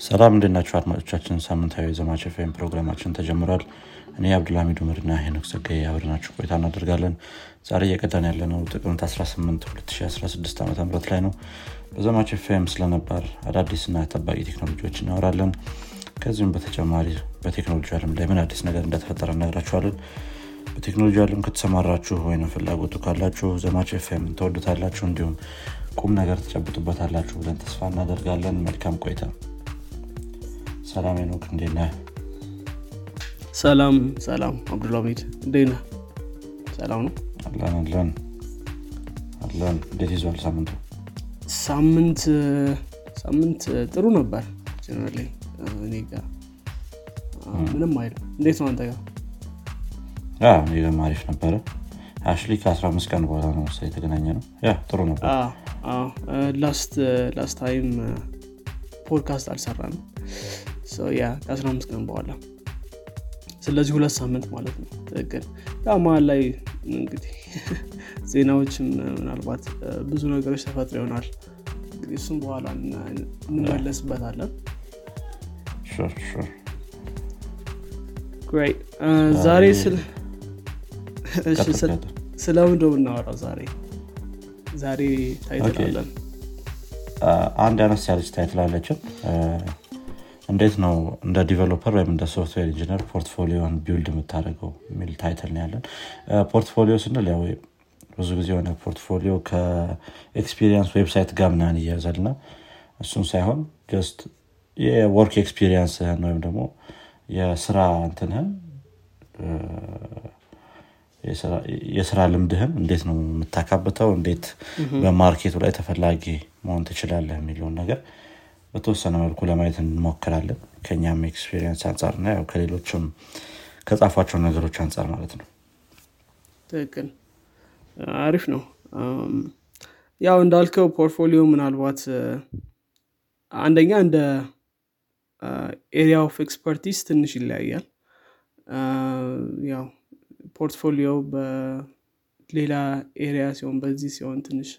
ሰላም እንዴናቸው አድማጮቻችን? ሳምንታዊ የዘማች ፌም ፕሮግራማችን ተጀምሯል። እኔ አብዱልሚድ ምርና ሄኖክ ጸጋይ አብረናችሁ ቆይታ እናደርጋለን። ዛሬ እየቀጠን ያለነው ጥቅምት 18 2016 ዓ ም ላይ ነው። በዘማች ፌም ስለነባር አዳዲስና ጠባቂ ቴክኖሎጂዎች እናወራለን። ከዚህም በተጨማሪ በቴክኖሎጂ አለም ላይ ምን አዲስ ነገር እንደተፈጠረ እነግራችኋለን በቴክኖሎጂ አለም ከተሰማራችሁ ወይም ፍላጎቱ ካላችሁ ዘማች ፌም ተወዱታላችሁ። እንዲሁም ቁም ነገር ትጨብጡበታላችሁ ብለን ተስፋ እናደርጋለን። መልካም ቆይታ ሰላም ኖክ እንዴት ነህ? ሰላም ሰላም አብዱልሚድ እንዴት ነህ? ሰላም ነው። አለን አለን አለን። እንዴት ይዟል ሳምንቱ? ሳምንት ሳምንት ጥሩ ነበር። ጀነራሊ እኔ ጋር ምንም አይልም እንዴት ነው አንተ ጋር? እኔ ደግሞ አሪፍ ነበረ። አሽሊ ከ15 ቀን በኋላ ነው መሰለኝ የተገናኘነው yeah ጥሩ ነበር። last time podcast የሰራነው ከ15 ቀን በኋላ። ስለዚህ ሁለት ሳምንት ማለት ነው። yeah መሀል ላይ እንግዲህ ዜናዎችም ምናልባት ብዙ ነገሮች ተፈጥሮ ይሆናል። እንግዲህ እሱም በኋላ እንመለስበታለን። ዛሬ ስለ እሺ ቀጥል፣ ስለ- ቀጥል። ስለምንድን ነው የምናወራው ዛሬ? ዛሬ title አለን አንድ አነስ ያለች title እንዴት ነው እንደ developer ወይም እንደ software engineer portfolio ን build የምታደርገው የሚል title ነው ያለን? portfolio ስንል ያው ብዙ ጊዜ የሆነ portfolio ከ experience website ጋር ምናምን እያያዛል ና እሱም ሳይሆን just የ work experience ህን ወይም ደግሞ የስራ እንትንህን የስራ ልምድህን እንዴት ነው የምታካብተው? እንዴት በ market ኡ ላይ ተፈላጊ መሆን ትችላለህ? የሚለውን ነገር በተወሰነ መልኩ ለማየት እንሞክራለን። ከኛም experience አንጻር እና ያው ከሌሎችም ከጻፏቸው ነገሮች አንጻር ማለት ነው። ትክክል። አሪፍ ነው። ያው እንዳልከው portfolio ምናልባት አንደኛ እንደ area of expertise ትንሽ ይለያያል። ያው portfolio በሌላ area ሲሆን በዚህ ሲሆን ትንሽ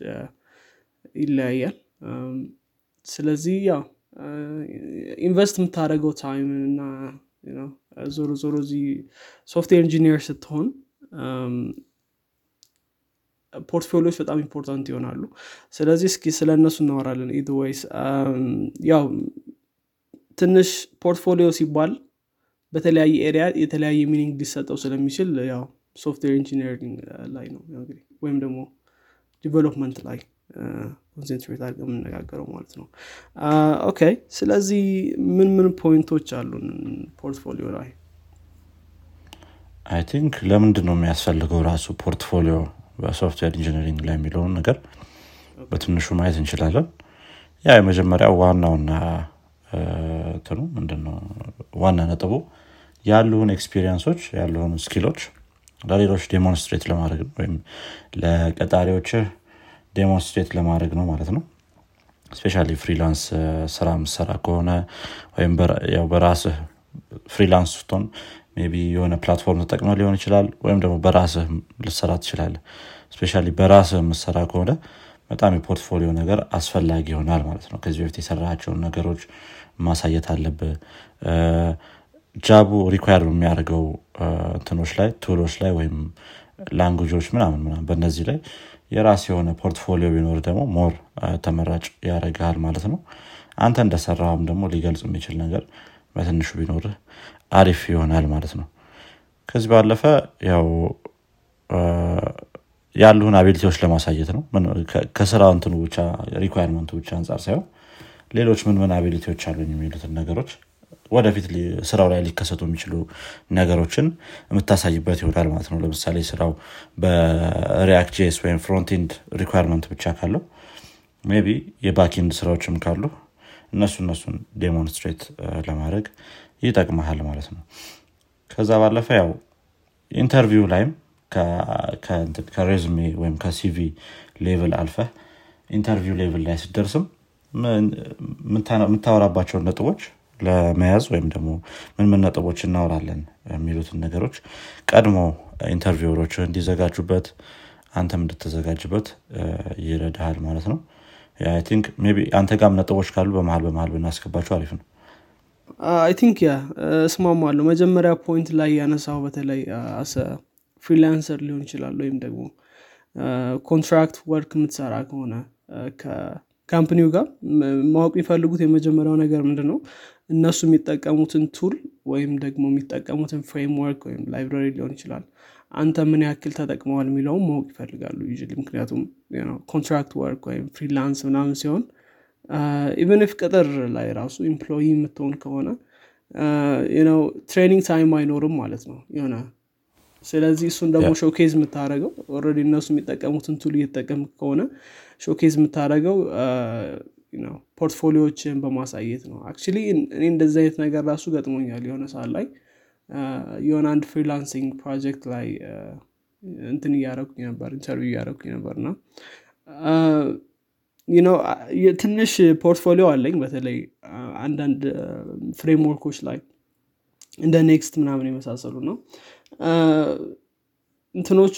ይለያያል ስለዚህ ያው invest የምታደርገው time እና ዞሮ ዞሮ እዚህ software engineer ስትሆን portfolio ዎች በጣም important ይሆናሉ። ስለዚህ እስኪ ስለ እነሱ እናወራለን it ወይስ ያው ትንሽ portfolio ሲባል በተለያየ area የተለያየ meaning ሊሰጠው ስለሚችል ያው software engineering ላይ ነው ወይም ደግሞ development ላይ concentrate አድርገን የምነጋገረው ማለት ነው። okay። ስለዚህ ምን ምን point ኦች አሉን portfolio ላይ? I think ለምንድን ነው የሚያስፈልገው ራሱ portfolio በ software engineering ላይ የሚለውን ነገር በትንሹ ማየት እንችላለን? yeah የመጀመሪያው ዋናውና እንትኑ ምንድነው ዋና ነጥቡ ያሉን experience ኦች ያሉን skill ኦች ለሌሎች demonstrate ለማድረግ ወይም ለቀጣሪዎች demonstrate ለማድረግ ነው ማለት ነው። especially freelance ስራ ምትሰራ ከሆነ ወይም በራስህ freelance ስትሆን maybe የሆነ platform ተጠቅመህ ሊሆን ይችላል ወይም ደግሞ በራስህ ልትሰራ ትችላለህ especially በራስህ የምትሰራ ከሆነ በጣም የ portfolio ነገር አስፈላጊ ይሆናል ማለት ነው። ከዚህ በፊት የሰራሃቸውን ነገሮች ማሳየት አለብህ job ኡ require የሚያደርገው እንትኖች ላይ tool ኦች ላይ ወይም language ኦች ምናምን ምናምን በእነዚህ ላይ የራስህ የሆነ portfolio ቢኖርህ ደግሞ more ተመራጭ ያደርግሃል ማለት ነው። አንተ እንደሰራውም ደግሞ ሊገልጽ የሚችል ነገር በትንሹ ቢኖርህ አሪፍ ይሆናል ማለት ነው። ከዚህ ባለፈ ያው እ፣ ያሉህን አቢሊቲዎች ለማሳየት ነው። ምን- ከ- ከስራው እንትኑ ብቻ ሪኳርመንቱ ብቻ አንጻር ሳይሆን ሌሎች ምን ምን አቢሊቲዎች አሉኝ የሚሉትን ነገሮች ወደፊት ስራው ላይ ሊከሰቱ የሚችሉ ነገሮችን የምታሳይበት ይሆናል ማለት ነው። ለምሳሌ ስራው በ React JS ወይም frontend requirement ብቻ ካለው maybe የ backend ስራዎችም ካሉ እነሱ እነሱን demonstrate ለማድረግ ይጠቅመሃል ማለት ነው። ከዛ ባለፈ ያው interview ላይም ከ resume ወይም ከ CV level አልፈህ interview level ላይ ስትደርስም የምታወራባቸውን ነጥቦች ለመያዝ ወይም ደግሞ ምን ምን ነጥቦች እናወራለን የሚሉትን ነገሮች ቀድሞ interviewer ኦች እንዲዘጋጁበት አንተም እንድትዘጋጅበት ይረዳሃል ማለት ነው። think maybe አንተ ጋም ነጥቦች ካሉ በመሀል በመሀል ብናስገባቸው አሪፍ ነው። I think yeah እስማማለሁ። መጀመሪያ point ላይ ያነሳኸው በተለይ as a freelancer ሊሆን ይችላል ወይም ደግሞ contract work የምትሰራ ከሆነ ከ company ው ጋር ማወቅ የሚፈልጉት የመጀመሪያው ነገር ምንድን ነው እነሱ የሚጠቀሙትን tool ወይም ደግሞ የሚጠቀሙትን framework ወይም library ሊሆን ይችላል። አንተ ምን ያክል ተጠቅመሀል የሚለውም ማወቅ ይፈልጋሉ you ምክንያቱም contract work ወይም freelance ምናምን ሲሆን even if ቅጥር ላይ ራሱ employee የምትሆን ከሆነ training time አይኖርም ማለት ነው የሆነ ስለዚህ እሱን ደግሞ showcase የምታደርገው already እነሱ የሚጠቀሙትን tool እየተጠቀምክ ከሆነ showcase የምታደርገው portfolio ዎችን በማሳየት ነው። አክ እኔ እንደዚህ አይነት ነገር ራሱ ገጥሞኛል የሆነ ሰዓት ላይ። የሆነ አንድ freelancing project ላይ እንትን እያረኩኝ ነበር interview እያረኩኝ ነበር እና ትንሽ portfolio አለኝ። በተለይ አንዳንድ framework ኦች ላይ እንደ Next ምናምን የመሳሰሉ ነው እንትኖች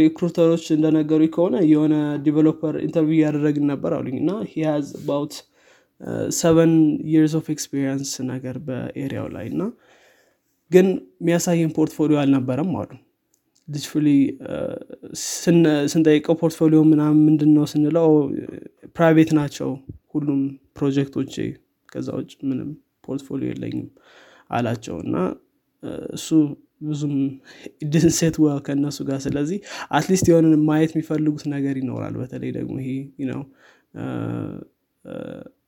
recruiter ኦች እንደነገሩ ከሆነ የሆነ developer interview እያደረግን ነበር አሉኝ። እና he has about seven years of experience ነገር በ area ው ላይ እና ግን የሚያሳየን portfolio አልነበረም አሉ ልጅፍሊ ስንጠይቀው portfolio ምናምን ምንድን ነው ስንለው private ናቸው ሁሉም ፕሮጀክቶች ከዛ ውጭ ምንም portfolio የለኝም አላቸው። እና እሱ ብዙም ድንሴት ወ ከእነሱ ጋር። ስለዚህ at least የሆነ ማየት የሚፈልጉት ነገር ይኖራል። በተለይ ደግሞ ይሄ ነው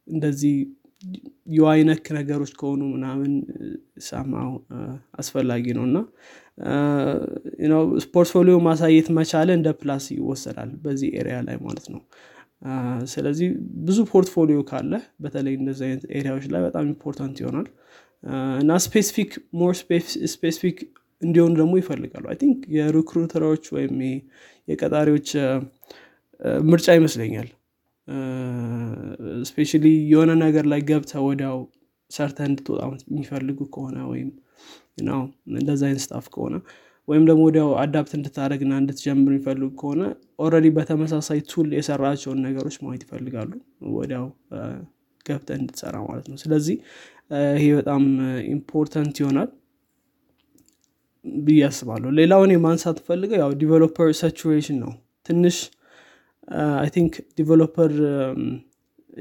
እንደዚህ ነክ ነገሮች ከሆኑ ምናምን ሰማው አስፈላጊ ነው። እና portfolio ማሳየት መቻል እንደ plus ይወሰዳል በዚህ area ላይ ማለት ነው። ስለዚህ ብዙ portfolio ካለ በተለይ እንደዚህ አይነት area ዎች ላይ በጣም important ይሆናል እና specific more specific እንዲሆኑ ደግሞ ይፈልጋሉ. I think የ recruiter ኦች ወይም የቀጣሪዎች ምርጫ ይመስለኛል. specially የሆነ ነገር ላይ ገብተህ ወዲያው ሰርተህ እንድትወጣ የሚፈልጉ ከሆነ ወይም ነው እንደዚ staff ከሆነ ወይም ደግሞ ወዲያው adapt እንድታደርግና እንድትጀምር የሚፈልጉ ከሆነ already በተመሳሳይ tool የሰራሃቸውን ነገሮች ማየት ይፈልጋሉ። ወዲያው ገብተህ እንድትሰራ ማለት ነው። ስለዚህ ይሄ በጣም important ይሆናል ብዬ አስባለሁ። ሌላውን ማንሳት የፈልገው ያው developer saturation ነው። ትንሽ I think developer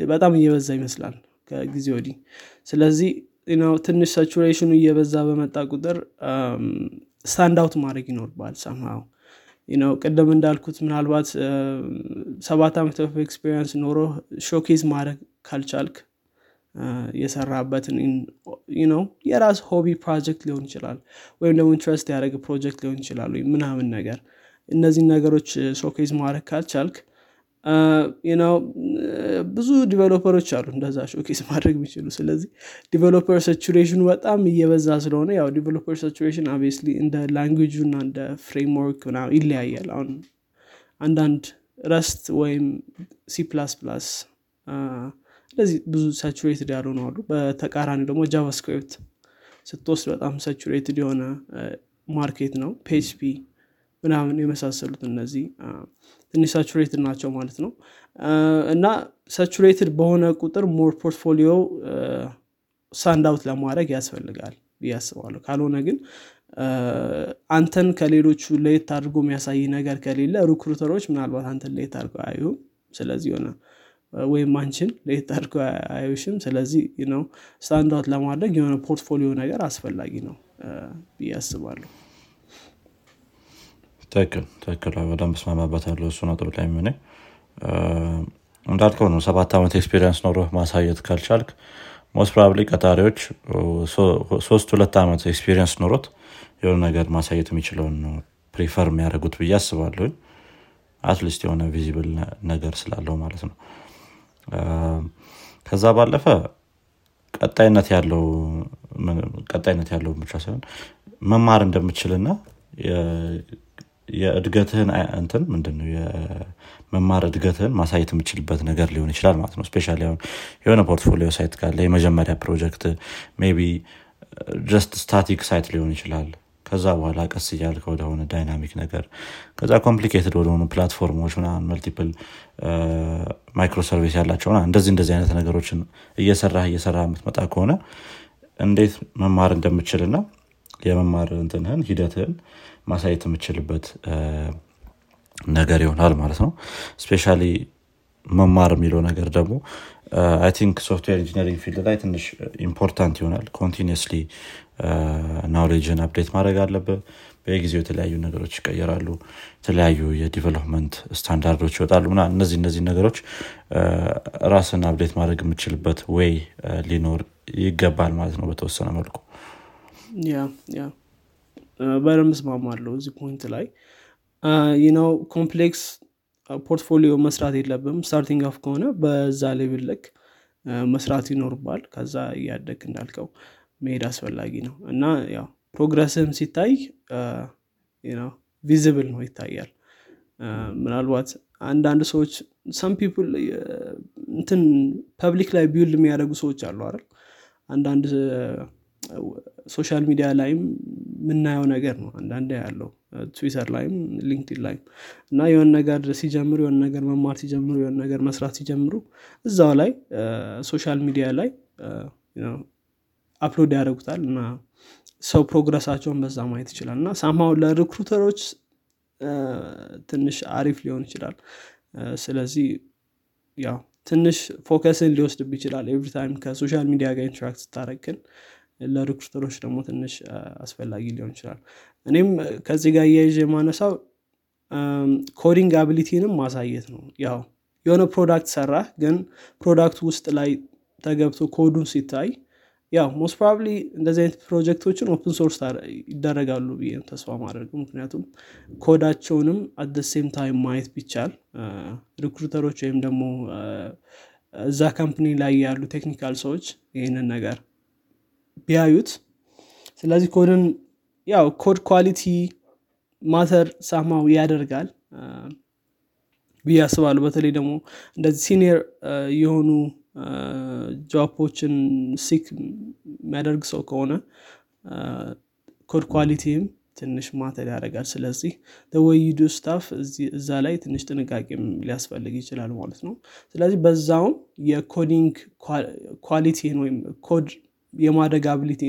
በጣም እየበዛ ይመስላል ከጊዜ ወዲህ። ስለዚህ ትንሽ saturation ኡ እየበዛ በመጣ ቁጥር stand out ማድረግ ይኖርብሃል ሰምው ቅድም እንዳልኩት ምናልባት ሰባት ዓመት experience ኖሮ showcase ማድረግ ካልቻልክ የሰራህበትን ነው የራስህ hobby ፕሮጀክት ሊሆን ይችላል ወይም ደግሞ interest ያደረገህ ፕሮጀክት ሊሆን ይችላል ወይም ምናምን ነገር። እነዚህን ነገሮች showcase ማድረግ ካልቻልክ ነው ብዙ developer ኦች አሉ እንደዛ showcase ማድረግ የሚችሉ። ስለዚህ developer saturation ኡ በጣም እየበዛ ስለሆነ ያው developer saturation obviously እንደ language ኡ እና እንደ framework ኡ ይለያያል። አሁን አንዳንድ ረስት ወይም ሲ ፕላስ ፕላስ እንደዚህ ብዙ saturated ያልሆኑ አሉ። በተቃራኒ ደግሞ JavaScript ስትወስድ በጣም saturated የሆነ market ነው። PHP ምናምን የመሳሰሉት እነዚህ ትንሽ saturated ናቸው ማለት ነው። እና saturated በሆነ ቁጥር more portfolio stand out ለማድረግ ያስፈልጋል ብዬ አስባለሁ። ካልሆነ ግን አንተን ከሌሎቹ ለየት አድርጎ የሚያሳይ ነገር ከሌለ recruiter ኦች ምናልባት አንተን ለየት አድርገው አያዩም ስለዚህ ሆነ ወይም አንቺን ለየት አድርገው አያዩሽም። ስለዚህ ነው stand out ለማድረግ የሆነ portfolio ነገር አስፈላጊ ነው ብዬ አስባለሁ። ትክክል ትክክል። በደንብ እስማማበታለሁ እሱ ነጥብ ላይ የሚሆነ እንዳልከው ነው ሰባት ዓመት experience ኖሮ ማሳየት ካልቻልክ most probably ቀጣሪዎች ሶስት ሁለት ዓመት experience ኖሮት የሆነ ነገር ማሳየት የሚችለውን ነው prefer የሚያደርጉት ብዬ አስባለሁኝ። at least የሆነ visible ነገር ስላለው ማለት ነው ከዛ ባለፈ ቀጣይነት ያለው ቀጣይነት ያለው ብቻ ሳይሆን መማር እንደምትችልና የእድገትህን እንትን ምንድነው? የመማር እድገትህን ማሳየት የምትችልበት ነገር ሊሆን ይችላል ማለት ነው። specially አሁን የሆነ portfolio site ካለ የመጀመሪያ ፕሮጀክት be just static site ሊሆን ይችላል ከዛ በኋላ ቀስ እያልከ ወደሆነ dynamic ነገር ከዛ complicated ወደሆኑ platform ኦች ምናምን multiple microservice ያላቸው እንደዚህ እንደዚህ አይነት ነገሮችን እየሰራህ እየሰራህ የምትመጣ ከሆነ እንዴት መማር እንደምትችልና የመማር እንትንህን ሂደትህን ማሳየት የምትችልበት ነገር ይሆናል ማለት ነው። specially መማር የሚለው ነገር ደግሞ I think software engineering field ላይ ትንሽ important ይሆናል። continuously knowledge ህን update ማድረግ አለብህ። በየጊዜው የተለያዩ ነገሮች ይቀየራሉ። የተለያዩ የ development standard ኦች ይወጣሉ ና እነዚህ እነዚህ ነገሮች ራስህን update ማድረግ የምትችልበት way ሊኖር ይገባል ማለት ነው በተወሰነ መልኩ። በደንብ እስማማለሁ እዚህ point ላይ። ነው complex portfolio መስራት የለብህም starting off ከሆነ በዛ level ልክ መስራት ይኖርብሃል ከዛ እያደግህ እንዳልከው መሄድ አስፈላጊ ነው። እና ያው progress ኡም ሲታይ visible ነው ይታያል። ምናልባት አንዳንድ ሰዎች some people እንትን public ላይ build የሚያደርጉ ሰዎች አሉ አይደል? አንዳንድ social media ላይም የምናየው ነገር ነው አንዳንድ ያለው። ትዊተር ላይም LinkedIn ላይም እና የሆነ ነገር ሲጀምሩ የሆነ ነገር መማር ሲጀምሩ የሆነ ነገር መስራት ሲጀምሩ እዛው ላይ social media ላይ upload ያደርጉታል እና ሰው progress ኣቸውን በዛ ማየት ይችላል እና somehow ለ recruiter ኦች ትንሽ አሪፍ ሊሆን ይችላል። ስለዚህ ያው ትንሽ focus ህን ሊወስድብህ ይችላል every time ከ social media ጋር interact ስታደርግ ለ recruiter ኦች ደግሞ ትንሽ አስፈላጊ ሊሆን ይችላል። እኔም ከዚህ ጋር አያይዤ የማነሳው coding ability ንም ማሳየት ነው። ያው የሆነ product ሰራ ግን product ኡ ውስጥ ላይ ተገብቶ ኮዱን ሲታይ ያው most probably እንደዚህ አይነት ፕሮጀክቶችን open source ይደረጋሉ ብዬ ተስፋ የማደርገው ምክንያቱም code አቸውንም at the same time ማየት ቢቻል recruiter ኦች ወይም ደግሞ እዛ company ላይ ያሉ technical ሰዎች ይህንን ነገር ቢያዩት። ስለዚህ ኮድን ያው code quality matter ሳማው ያደርጋል ብዬ አስባለሁ። በተለይ ደግሞ እንደዚህ senior የሆኑ job ኦችን seek የሚያደርግ ሰው ከሆነ code quality ም ትንሽ matter ያደርጋል። ስለዚህ ወይዱ ስታፍ እዛ ላይ ትንሽ ጥንቃቄም ሊያስፈልግ ይችላል ማለት ነው። ስለዚህ በዛውም የ coding quality ን ወይም code የማድረግ ability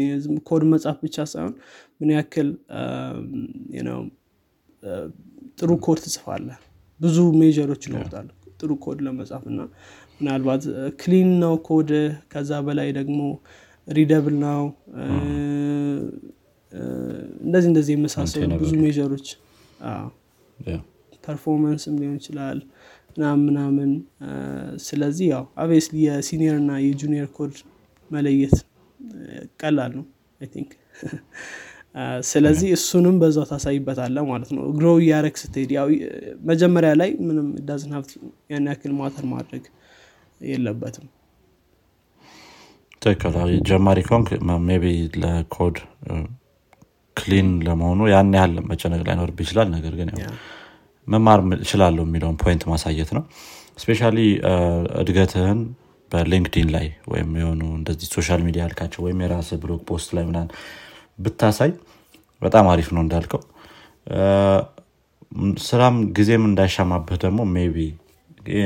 code መጻፍ ብቻ ሳይሆን ምን ያክል ጥሩ ኮድ ትጽፋለ ብዙ measure ኦች ይኖሩታል ጥሩ ኮድ ለመጻፍ እና ምናልባት clean ነው ኮድ ከዛ በላይ ደግሞ readable ነው እንደዚህ እንደዚህ የመሳሰሉ ብዙ measure ኦች performance ም ሊሆን ይችላል ምናምን ምናምን ስለዚህ ያው obviously የ senior እና የ junior code መለየት ቀላል ነው think። ስለዚህ እሱንም በዛው ታሳይበታለህ ማለት ነው። grow እያረግክ ስትሄድ ያው መጀመሪያ ላይ ምንም doesn't have to ያን ያክል matter ማድረግ የለበትም። ትክክል። ጀማሪ ከሆንክ maybe ለ code clean ለመሆኑ ያን ያህል መጨነቅ ላይኖርብህ ይችላል። ነገር ግን መማር እችላለሁ የሚለውን point ማሳየት ነው። especially እድገትህን በ LinkedIn ላይ ወይም የሆኑ እንደዚህ social media ያልካቸው ወይም የራስህ blog post ላይ ምናምን ብታሳይ በጣም አሪፍ ነው እንዳልከው። ስራም ጊዜም እንዳይሻማብህ ደግሞ maybe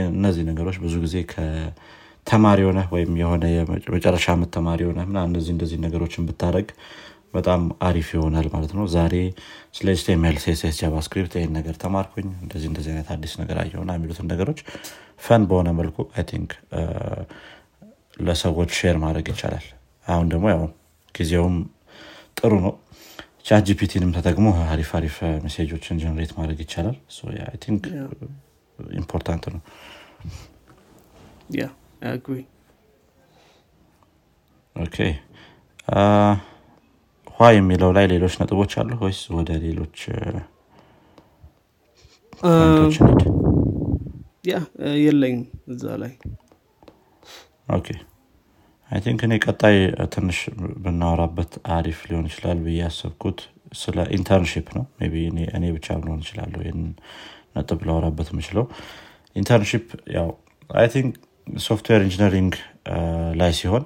እነዚህ ነገሮች ብዙ ጊዜ ተማሪ ከሆነ ወይም የሆነ የመጨረሻ ዓመት ተማሪ ሆነ ምናምን እነዚህ እንደዚህ ነገሮችን ብታደርግ በጣም አሪፍ ይሆናል ማለት ነው። ዛሬ ስለ HTML CSS JavaScript ይህን ነገር ተማርኩኝ። እንደዚህ እንደዚህ አይነት አዲስ ነገር አየሆና የሚሉትን ነገሮች fun በሆነ መልኩ I think ለሰዎች share ማድረግ ይቻላል። አሁን ደግሞ ያው ጊዜውም ጥሩ ነው። ChatGPT ንም ተጠቅሞ አሪፍ አሪፍ message ኦችን generate ማድረግ ይቻላል important ነው okay ዋ የሚለው ላይ ሌሎች ነጥቦች አሉ ወይስ ወደ ሌሎች yeah የለኝም እዛ ላይ. okay I think እኔ ቀጣይ ትንሽ ብናወራበት አሪፍ ሊሆን ይችላል ብዬ ያሰብኩት ስለ internship ነው. እኔ ብቻ ልሆን እችላለሁ ነጥብ ላወራበት የምችለው። internship ያው I think software engineering ላይ ሲሆን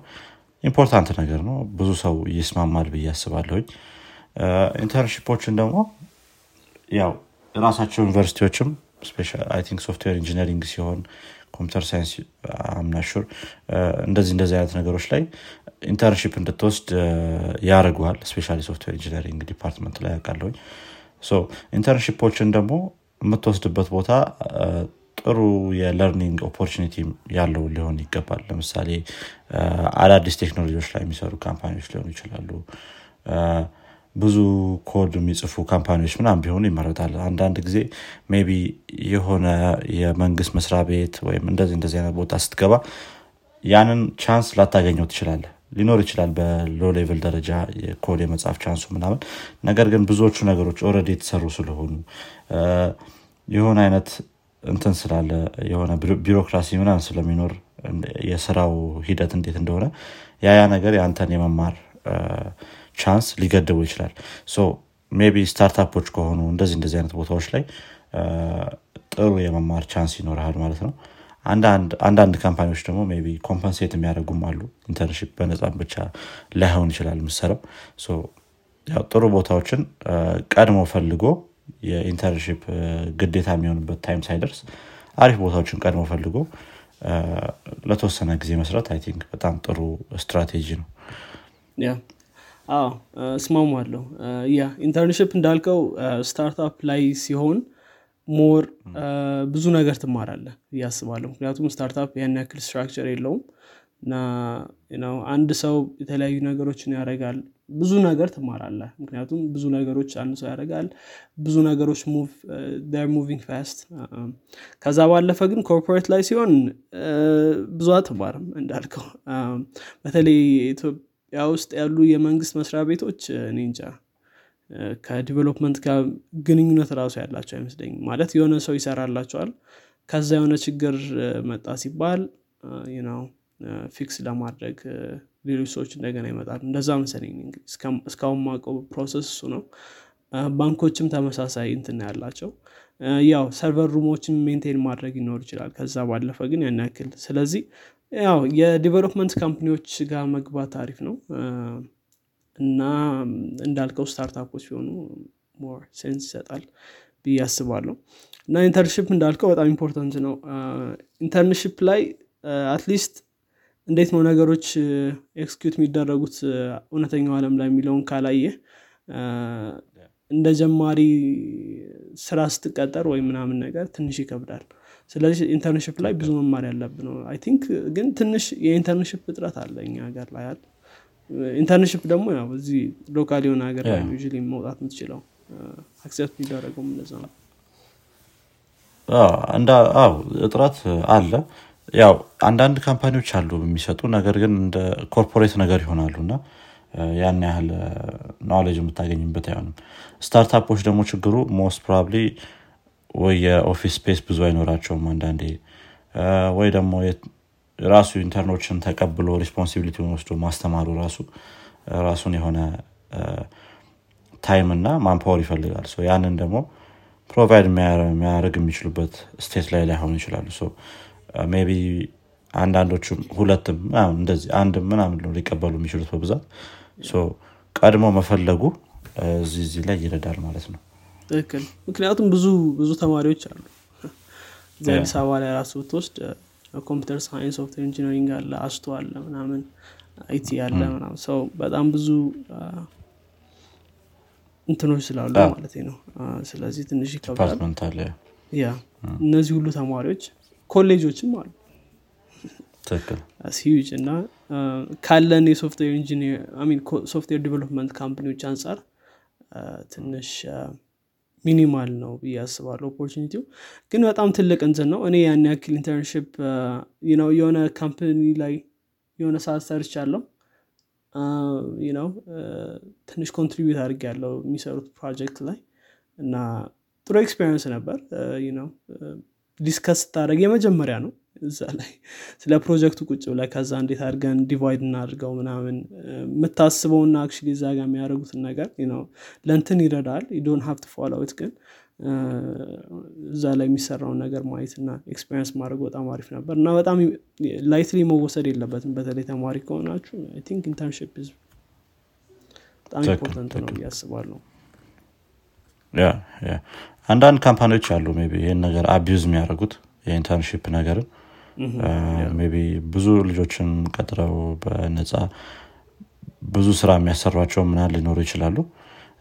important ነገር ነው። ብዙ ሰው ይስማማል ብዬ አስባለሁኝ። internship ኦችን ደግሞ ያው ራሳቸው ዩኒቨርሲቲዎችም think software engineering ሲሆን computer science I'm not sure እንደዚህ እንደዚህ አይነት ነገሮች ላይ internship እንድትወስድ ያደርጋል። especially software engineering department ላይ አውቃለሁኝ internship ኦችን ደግሞ የምትወስድበት ቦታ ጥሩ የ learning opportunity ያለው ሊሆን ይገባል። ለምሳሌ አዳዲስ ቴክኖሎጂዎች ላይ የሚሰሩ company ዎች ሊሆኑ ይችላሉ። ብዙ ኮድ የሚጽፉ company ዎች ምናምን ቢሆኑ ይመረጣል። አንዳንድ ጊዜ maybe የሆነ የመንግስት መስሪያ ቤት ወይም እንደዚህ እንደዚህ አይነት ቦታ ስትገባ ያንን chance ላታገኘው ትችላለህ ሊኖር ይችላል በ low level ደረጃ የ code የመጻፍ chance ኡ ምናምን። ነገር ግን ብዙዎቹ ነገሮች already የተሰሩ ስለሆኑ የሆነ አይነት እንትን ስላለ የሆነ ቢሮክራሲ ምናምን ስለሚኖር የስራው ሂደት እንዴት እንደሆነ ያ ያ ነገር የአንተን የመማር chance ሊገድቡ ይችላል። maybe startup ኦች ከሆኑ እንደዚህ እንደዚህ አይነት ቦታዎች ላይ ጥሩ የመማር chance ይኖርሃል ማለት ነው አንዳንድ company ዎች ደግሞ maybe compensate የሚያደርጉም አሉ። internship በነፃም ብቻ ላይሆን ይችላል ምትሰራው ጥሩ ቦታዎችን ቀድሞ ፈልጎ የ internship ግዴታ የሚሆንበት time ሳይደርስ አሪፍ ቦታዎችን ቀድሞ ፈልጎ ለተወሰነ ጊዜ መስራት I think በጣም ጥሩ ስትራቴጂ ነው። አዎ yeah internship እንዳልከው startup ላይ ሲሆን more ብዙ ነገር ትማራለህ ብዬ አስባለሁ ምክንያቱም startup ያን ያክል structure የለውም እና አንድ ሰው የተለያዩ ነገሮችን ያደርጋል ብዙ ነገር ትማራለህ ምክንያቱም ብዙ ነገሮች አንድ ሰው ያደርጋል ብዙ ነገሮች moving fast ከዛ ባለፈ ግን corporate ላይ ሲሆን ብዙ አትማርም እንዳልከው። በተለይ ኢትዮጵያ ውስጥ ያሉ የመንግስት መስሪያ ቤቶች እኔ እንጃ ከ development ጋር ግንኙነት ራሱ ያላቸው አይመስለኝም። ማለት የሆነ ሰው ይሰራላቸዋል ከዛ የሆነ ችግር መጣ ሲባል ነው fix ለማድረግ ሌሎች ሰዎች እንደገና ይመጣሉ። እንደዛ መሰለኝ እስካሁን ማቀው process እሱ ነው። ባንኮችም ተመሳሳይ እንትን ናቸው ያላቸው። ያው server room ኦችን maintain ማድረግ ይኖር ይችላል። ከዛ ባለፈ ግን ያን ያክል ስለዚህ ያው የ development company ዎች ጋር መግባት አሪፍ ነው እና እንዳልከው startup ኦች ሲሆኑ more sense ይሰጣል ብዬ አስባለሁ። እና internship እንዳልከው በጣም important ነው። internship ላይ at least እንዴት ነው ነገሮች execute የሚደረጉት እውነተኛው አለም ላይ የሚለውን ካላየ እንደ ጀማሪ ስራ ስትቀጠር ወይም ምናምን ነገር ትንሽ ይከብዳል። ስለዚህ internship ላይ ብዙ መማር ያለብህ ነው። I think ግን ትንሽ የ internship እጥረት አለ እኛ ሀገር ላይ ያል internship ደግሞ ያው እዚህ local የሆነ ሀገር ላይ ዩ መውጣት የምትችለው accept የሚደረገው እንደዛ ነው። አዎ እጥረት አለ። ያው አንዳንድ company ዎች አሉ የሚሰጡ ነገር ግን እንደ corporate ነገር ይሆናሉ እና ያን ያህል knowledge የምታገኝበት አይሆንም። startup ኦች ደግሞ ችግሩ most probably ወይ የ office space ብዙ አይኖራቸውም አንዳንዴ። ወይ ደግሞ ራሱ intern ኦችን ተቀብሎ responsibility ውን ወስዶ ማስተማሩ ራሱ ራሱን የሆነ time እና manpower ይፈልጋል። ያንን ደግሞ provide የሚያደርግ የሚችሉበት state ላይ ላይሆኑ ይችላሉ። ቢ አንዳንዶቹም ሁለትም እንደዚህ አንድም ምናምን ነው ሊቀበሉ የሚችሉት በብዛት። ቀድሞ መፈለጉ እዚህ እዚህ ላይ ይረዳል ማለት ነው። ትክክል። ምክንያቱም ብዙ ብዙ ተማሪዎች አሉ። እዚህ አዲስ አበባ ላይ ራሱ ብትወስድ computer science software engineering አለ አስቶ አለ ምናምን IT አለ ምናምን። ሰው በጣም ብዙ እንትኖች ስላሉ ማለት ነው። ስለዚህ ትንሽ ይከብዳል። ያ እነዚህ ሁሉ ተማሪዎች ኮሌጆችም አሉ። ሲዩጅ እና ካለን የ software software development company ዎች አንጻር ትንሽ minimal ነው ብዬ አስባለሁ opportunity ው። ግን በጣም ትልቅ እንትን ነው። እኔ ያን ያክል internship የሆነ company ላይ የሆነ ሰዓት ሰርቻለሁ። ነው ትንሽ contribute አድርግ ያለው የሚሰሩት ፕሮጀክት ላይ። እና ጥሩ ኤክስፔሪንስ ነበር። ነው ዲስከስ ስታደረግ የመጀመሪያ ነው እዛ ላይ ስለ ፕሮጀክቱ ቁጭ ብለ ከዛ እንዴት አድርገን ዲቫይድ እናድርገው ምናምን የምታስበውና አክ እዛ ጋር የሚያደርጉትን ነገር ለንትን ይረዳል። ዶን ሀብት ፎሎዊት ግን እዛ ላይ የሚሰራውን ነገር ማየት እና ኤክስፔሪንስ ማድረግ በጣም አሪፍ ነበር። እና በጣም ላይትሊ መወሰድ የለበትም። በተለይ ተማሪ ከሆናችሁ ቲንክ ኢንተርንሽፕ በጣም important ነው እያስባለሁ አንዳንድ company ዎች አሉ ቢ ይህን ነገር abuse የሚያደርጉት የ internship ነገርን ቢ ብዙ ልጆችን ቀጥረው በነፃ ብዙ ስራ የሚያሰሯቸው ምናል ሊኖሩ ይችላሉ።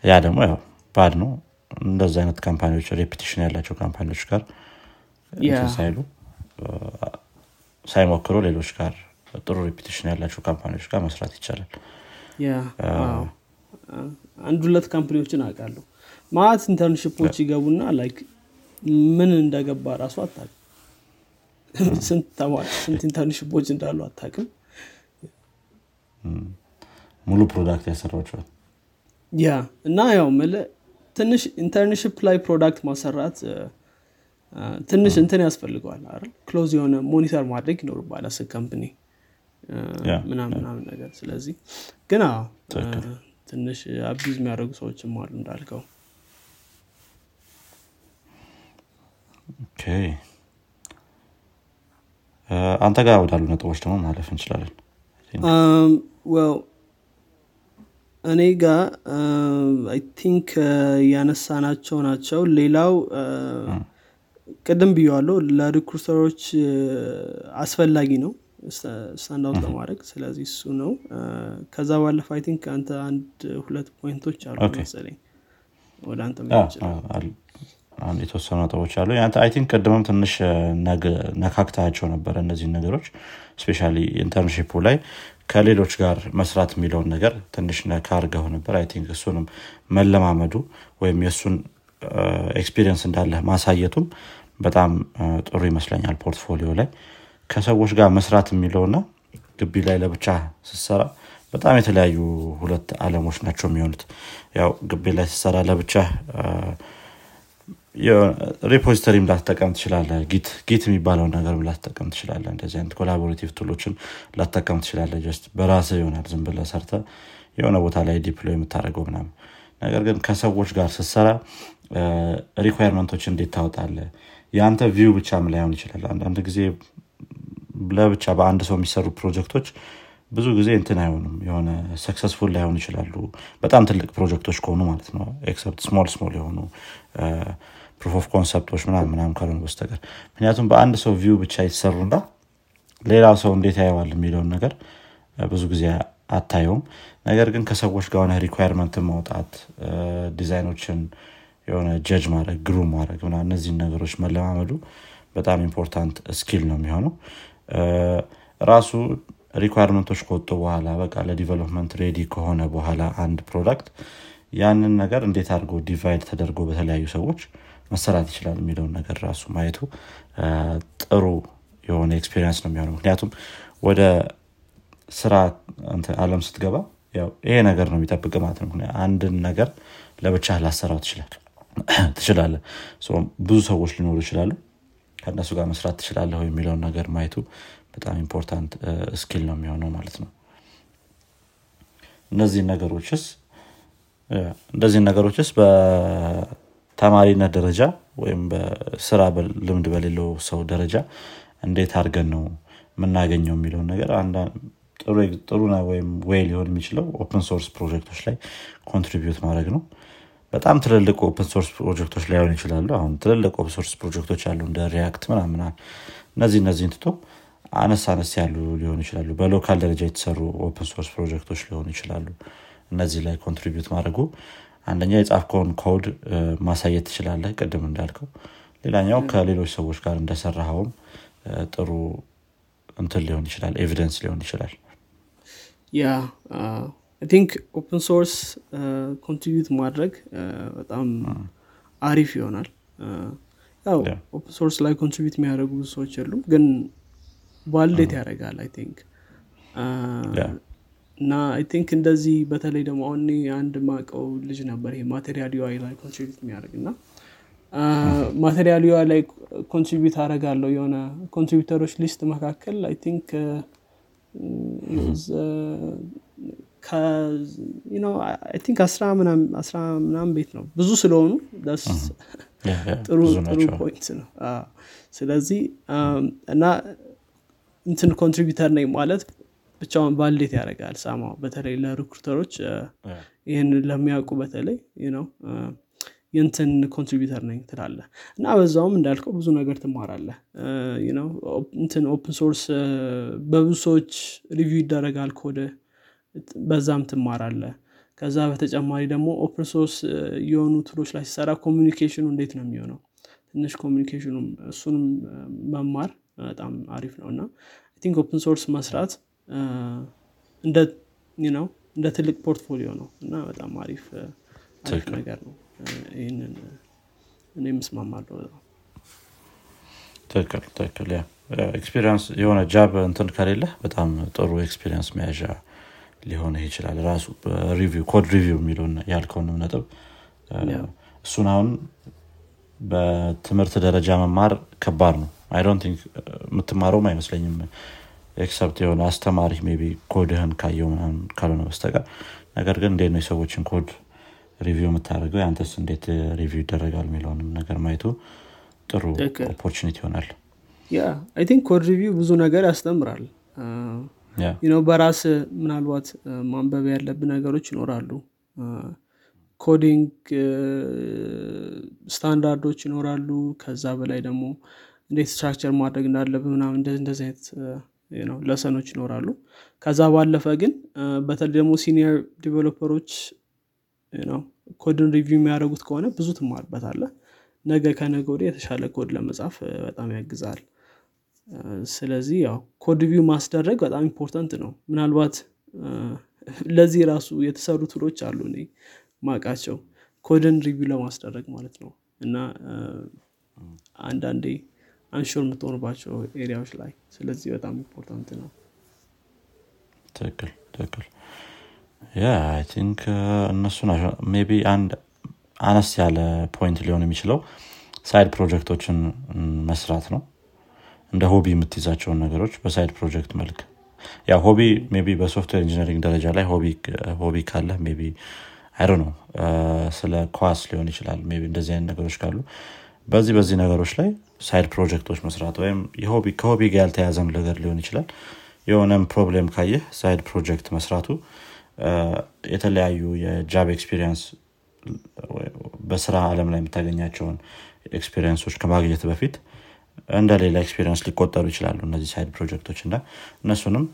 ያ ደግሞ ያው bad ነው። እንደዚ አይነት company ዎች reputation ያላቸው company ዎች ጋር ሳይሉ ሳይሞክሩ ሌሎች ጋር ጥሩ reputation ያላቸው company ዎች ጋር መስራት ይቻላል። አንድ ሁለት company ዎችን አውቃለሁ። ማት internship ኦች ይገቡና like ምን እንደገባ ራሱ አታቅም ስንት ተማሪ ስንት internship ኦች እንዳሉ አታቅም ሙሉ product ያሰራቸዋል ያ እና ያው ትንሽ internship ላይ product ማሰራት ትንሽ እንትን ያስፈልገዋል አይደል? close የሆነ monitor ማድረግ ይኖርባል as company ምናምን ምናምን ነገር። ስለዚህ ግን ትንሽ abuse የሚያደርጉ ሰዎችም አሉ እንዳልከው አንተ ጋር ወዳሉ ነጥቦች ደግሞ ማለፍ እንችላለን። እኔ ጋር I think ያነሳናቸው ናቸው። ሌላው ቅድም ብየዋለሁ ለ recruiter ኦች አስፈላጊ ነው። stand out ለማድረግ። ስለዚህ እሱ ነው። ከዛ ባለፈ I think አንተ አንድ ሁለት point ኦች አሉ መሰለኝ። ወደ አንተ የተወሰኑ ነጥቦች አሉ። I think ቅድምም ትንሽ ነካክታቸው ነበረ እነዚህ ነገሮች። especially internship ኡ ላይ ከሌሎች ጋር መስራት የሚለውን ነገር ትንሽ ነካ ነበር። I think እሱንም መለማመዱ ወይም የእሱን experience እንዳለ ማሳየቱም በጣም ጥሩ ይመስለኛል portfolio ላይ። ከሰዎች ጋር መስራት የሚለውና ግቢ ላይ ለብቻ ስሰራ በጣም የተለያዩ ሁለት አለሞች ናቸው የሚሆኑት። ያው ግቢ ላይ ስሰራ ለብቻ repository ም ላትጠቀም ትችላለህ Git የሚባለውን ነገር ላትጠቀም ትችላለህ እንደዚህ አይነት collaborative tool ኦችን ላትጠቀም ትችላለህ just በራስህ ይሆናል። ዝም ብለህ ሰርተህ የሆነ ቦታ ላይ deploy የምታደርገው ምናምን። ነገር ግን ከሰዎች ጋር ስትሰራ requirement ኦች እንዴት ታወጣለህ የአንተ view ብቻም ላይሆን ይችላል። አንዳንድ ጊዜ ለብቻ በአንድ ሰው የሚሰሩ ፕሮጀክቶች ብዙ ጊዜ እንትን አይሆኑም። የሆነ successful ላይሆኑ ይችላሉ። በጣም ትልቅ ፕሮጀክቶች ከሆኑ ማለት ነው። except small small የሆኑ proof of concept ኦች ምናም ምናም ካልሆኑ በስተቀር። ምክንያቱም በአንድ ሰው view ብቻ የተሰሩና ሌላ ሰው እንዴት ያየዋል የሚለውን ነገር ብዙ ጊዜ አታየውም። ነገር ግን ከሰዎች ጋር ሆነ requirement ን ማውጣት ዲዛይኖችን የሆነ judge ማድረግ ግሩ ማድረግ እነዚህን ነገሮች መለማመዱ በጣም important skill ነው የሚሆነው። ራሱ requirement ኦች ከወጡ በኋላ በቃ ለ development ready ከሆነ በኋላ አንድ product ያንን ነገር እንዴት አድርጎ divide ተደርጎ በተለያዩ ሰዎች መሰራት ይችላል የሚለውን ነገር ራሱ ማየቱ ጥሩ የሆነ experience ነው የሚሆነው። ምክንያቱም ወደ ስራ አለም ስትገባ ይሄ ነገር ነው የሚጠብቅህ ማለት ነው። አንድን ነገር ለብቻህ ልትሰራው ትችላለህ ብዙ ሰዎች ሊኖሩ ይችላሉ ከእነሱ ጋር መስራት ትችላለህ የሚለውን ነገር ማየቱ በጣም important skill ነው የሚሆነው ማለት ነው። እነዚህ ነገሮችስ እንደዚህ ነገሮችስ በተማሪነት ደረጃ ወይም በስራ ልምድ በሌለው ሰው ደረጃ እንዴት አድርገን ነው የምናገኘው የሚለውን ነገር ጥሩ ወይም ወይ ሊሆን የሚችለው open source ፕሮጀክቶች ላይ contribute ማድረግ ነው። በጣም ትልልቅ open source ፕሮጀክቶች ላይሆኑ ይችላሉ። አሁን ትልልቅ open source ፕሮጀክቶች አሉ እንደ React ምናምን እነዚህ እነዚህን ትቶ አነስ አነስ ያሉ ሊሆኑ ይችላሉ። በ local ደረጃ የተሰሩ open source ፕሮጀክቶች ሊሆኑ ይችላሉ። እነዚህ ላይ contribute ማድረጉ አንደኛ የጻፍከውን ኮድ ማሳየት ትችላለህ ቅድም እንዳልከው። ሌላኛው ከሌሎች ሰዎች ጋር እንደሰራኸውም ጥሩ እንትን ሊሆን ይችላል evidence ሊሆን ይችላል። yeah I think open source contribute ማድረግ በጣም አሪፍ ይሆናል። ያው open source ላይ contribute የሚያደርጉ ብዙ ሰዎች የሉም ግን validate ያደርጋል I think እና I think እንደዚህ በተለይ ደግሞ አሁን አንድ ማቀው ልጅ ነበር ይሄ Material UI ላይ contribute የሚያደርግ እና Material UI ላይ contribute አደርጋለሁ የሆነ contributor ኦች list መካከል I think think አስራ ምናምን ቤት ነው። ብዙ ስለሆኑ ጥሩ ጥሩ point ነው። ስለዚህ እና እንትን contributor ነኝ ማለት ብቻውን validate ያደርጋል ሳማ በተለይ ለ recruiter ኦች ይህን ለሚያውቁ በተለይ ነው የእንትን contributor ነኝ ትላለህ እና በዛውም እንዳልከው ብዙ ነገር ትማራለህ እንትን open source በብዙ ሰዎች review ይደረጋል ኮድህ በዛም ትማራለህ ከዛ በተጨማሪ ደግሞ open source የሆኑ tool ኦች ላይ ሲሰራ communication ኑ እንዴት ነው የሚሆነው? ትንሽ communication ኑ እሱንም መማር በጣም አሪፍ ነው። እና think open source መስራት እንደ ነው እንደ ትልቅ portfolio ነው። እና በጣም አሪፍ አሪፍ ነገር ነው። ይህንን እኔ ምስማማለሁ ትክክል ትክክል። experience የሆነ job እንትን ከሌለ በጣም ጥሩ experience መያዣ ሊሆን ይችላል። ራሱ review code review የሚለውን ያልከውንም ነጥብ እሱን አሁን በትምህርት ደረጃ መማር ከባድ ነው። I think የምትማረውም አይመስለኝም except የሆነ አስተማሪ maybe ኮድህን ካየው ምናምን ካልሆነ በስተቀር። ነገር ግን እንዴት ነው የሰዎችን ኮድ review የምታደርገው? ያንተስ እንዴት review ይደረጋል የሚለውንም ነገር ማየቱ ጥሩ opportunity ይሆናል። yeah I think code review ብዙ ነገር ያስተምራል። ነው በራስህ ምናልባት ማንበብ ያለብህ ነገሮች ይኖራሉ። coding standard ኦች ይኖራሉ። ከዛ በላይ ደግሞ እንዴት structure ማድረግ እንዳለብህ ምናምን እንደዚህ አይነት ነው lesson ኦች ይኖራሉ። ከዛ ባለፈ ግን በተለይ ደግሞ senior developer ኦች ነው ኮድህን review የሚያደርጉት ከሆነ ብዙ ትማርበታለህ ነገ ከነገ ወዲያ የተሻለ ኮድ ለመጻፍ በጣም ያግዛል። ስለዚህ ያው code review ማስደረግ በጣም important ነው። ምናልባት ለዚህ ራሱ የተሰሩ tool ኦች አሉ እኔ ማቃቸው ኮድን review ለማስደረግ ማለት ነው። እና አንዳንዴ unsure የምትሆንባቸው area ዎች ላይ። ስለዚህ በጣም important ነው። ትክክል ትክክል። እነሱ maybe አንድ አነስ ያለ point ሊሆን የሚችለው side ፕሮጀክቶችን መስራት ነው። እንደ hobby የምትይዛቸውን ነገሮች በ side ፕሮጀክት መልክ። ያ hobby maybe በ software engineering ደረጃ ላይ hobby ካለ maybe I don't know ስለ ኳስ ሊሆን ይችላል። maybe እንደዚህ አይነት ነገሮች ካሉ በዚህ በዚህ ነገሮች ላይ side ፕሮጀክቶች መስራት ወይም ከ hobby ጋር ያልተያዘም ነገር ሊሆን ይችላል። የሆነም problem ካየህ side ፕሮጀክት መስራቱ የተለያዩ የ job experience በስራ አለም ላይ የምታገኛቸውን experience ኦች ከማግኘት በፊት እንደ ሌላ experience ሊቆጠሩ ይችላሉ እነዚህ side ፕሮጀክቶች። እና እነሱንም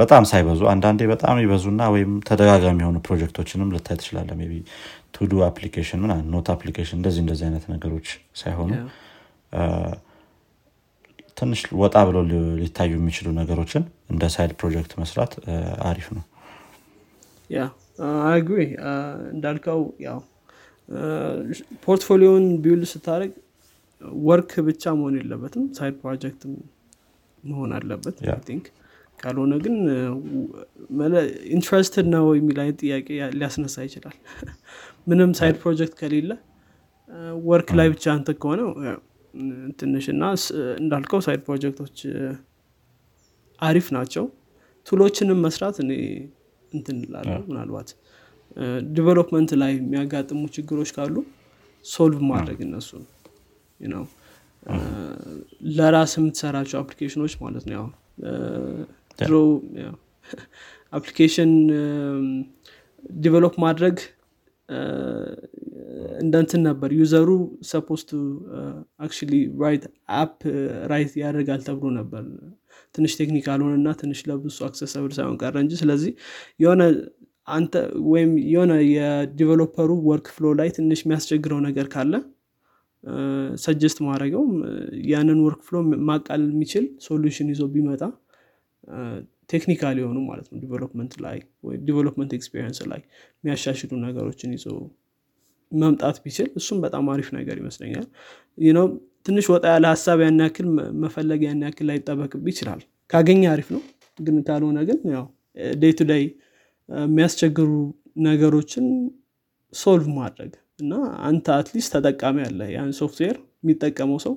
በጣም ሳይበዙ አንዳንዴ በጣም ይበዙና ወይም ተደጋጋሚ የሆኑ ፕሮጀክቶችንም ልታይ ትችላለህ to-do application ምናምን note application እንደዚህ እንደዚህ አይነት ነገሮች ሳይሆኑ ትንሽ ወጣ ብለው ሊታዩ የሚችሉ ነገሮችን እንደ side ፕሮጀክት መስራት አሪፍ ነው። yeah agree እንዳልከው ያው portfolio ህን build ስታደርግ work ብቻ መሆን የለበትም side ፕሮጀክት መሆን አለበት think ካልሆነ ግን interested ነው የሚል አይነት ጥያቄ ሊያስነሳ ይችላል ምንም side ፕሮጀክት ከሌለ work ላይ ብቻ አንተ ከሆነ ትንሽ እና እንዳልከው side ፕሮጀክቶች አሪፍ ናቸው። tool ኦችንም መስራት እኔ እንትን ምናልባት development ላይ የሚያጋጥሙ ችግሮች ካሉ solve ማድረግ እነሱ ነው ለራስህ የምትሰራቸው application ኦች ማለት ነው ያው ድሮ application develop ማድረግ እንደንትን ነበር። user ኡ suppose to actually write app write ያደርጋል ተብሎ ነበር። ትንሽ technical ሆነና ትንሽ ለብዙ accessible ሳይሆን ቀረ እንጂ ስለዚህ የሆነ አንተ ወይም የሆነ የ developer ኡ workflow ላይ ትንሽ የሚያስቸግረው ነገር ካለ suggest የማደርገው ያንን workflow ማቃለል የሚችል solution ይዞ ቢመጣ technical የሆኑ ማለት ነው development ላይ development experience ላይ የሚያሻሽሉ ነገሮችን ይዞ መምጣት ቢችል እሱም በጣም አሪፍ ነገር ይመስለኛል። ነው ትንሽ ወጣ ያለ ሀሳብ ያን ያክል መፈለግ ያን ያክል ላይጠበቅብህ ይችላል። ካገኘ አሪፍ ነው። ግን ካልሆነ ግን ያው day to day የሚያስቸግሩ ነገሮችን solve ማድረግ እና አንተ at least ተጠቃሚ አለ ያን ሶፍትዌር የሚጠቀመው ሰው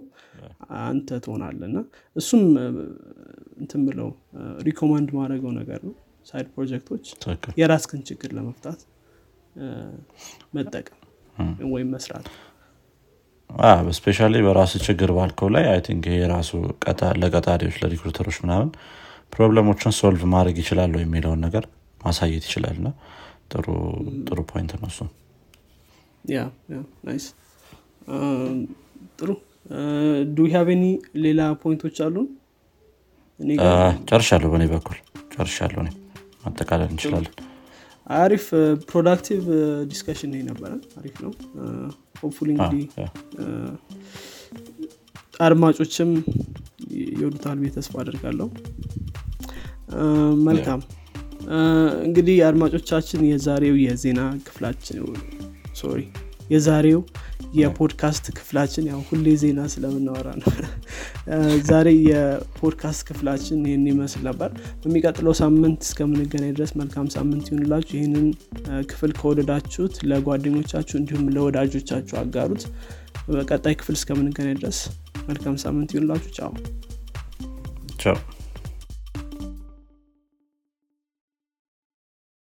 አንተ ትሆናለህ እና እሱም እንትን ብለው recommend የማደርገው ነገር ነው። side project ኦች የራስክን ችግር ለመፍታት መጠቀም ወይም መስራት። especially በራስ ችግር ባልከው ላይ I think ይሄ ራሱ ለቀጣሪዎች ለ recruiter ኦች ምናምን problem ኦችን solve ማድረግ ይችላሉ የሚለውን ነገር ማሳየት ይችላል ና ጥሩ point ነው እሱ። yeah nice ጥሩ። do have any ሌላ point ኦች አሉ ጨርሻለሁ በእኔ በኩል። ጨርሻለሁ ማጠቃለል እንችላለን። አሪፍ productive discussion ነበረ። አሪፍ ነው። hopefully እንግዲህ አድማጮችም ይወዱታል ብዬ ተስፋ አድርጋለሁ መልካም። እንግዲህ አድማጮቻችን የዛሬው የዜና ክፍላችን ሶሪ የዛሬው የፖድካስት ክፍላችን ያው ሁሌ ዜና ስለምናወራ ነው። ዛሬ የፖድካስት ክፍላችን ይህን ይመስል ነበር። በሚቀጥለው ሳምንት እስከምንገናኝ ድረስ መልካም ሳምንት ይሁንላችሁ። ይህንን ክፍል ከወደዳችሁት ለጓደኞቻችሁ እንዲሁም ለወዳጆቻችሁ አጋሩት። በቀጣይ ክፍል እስከምንገናኝ ድረስ መልካም ሳምንት ይሁንላችሁ። ቻው። ቻው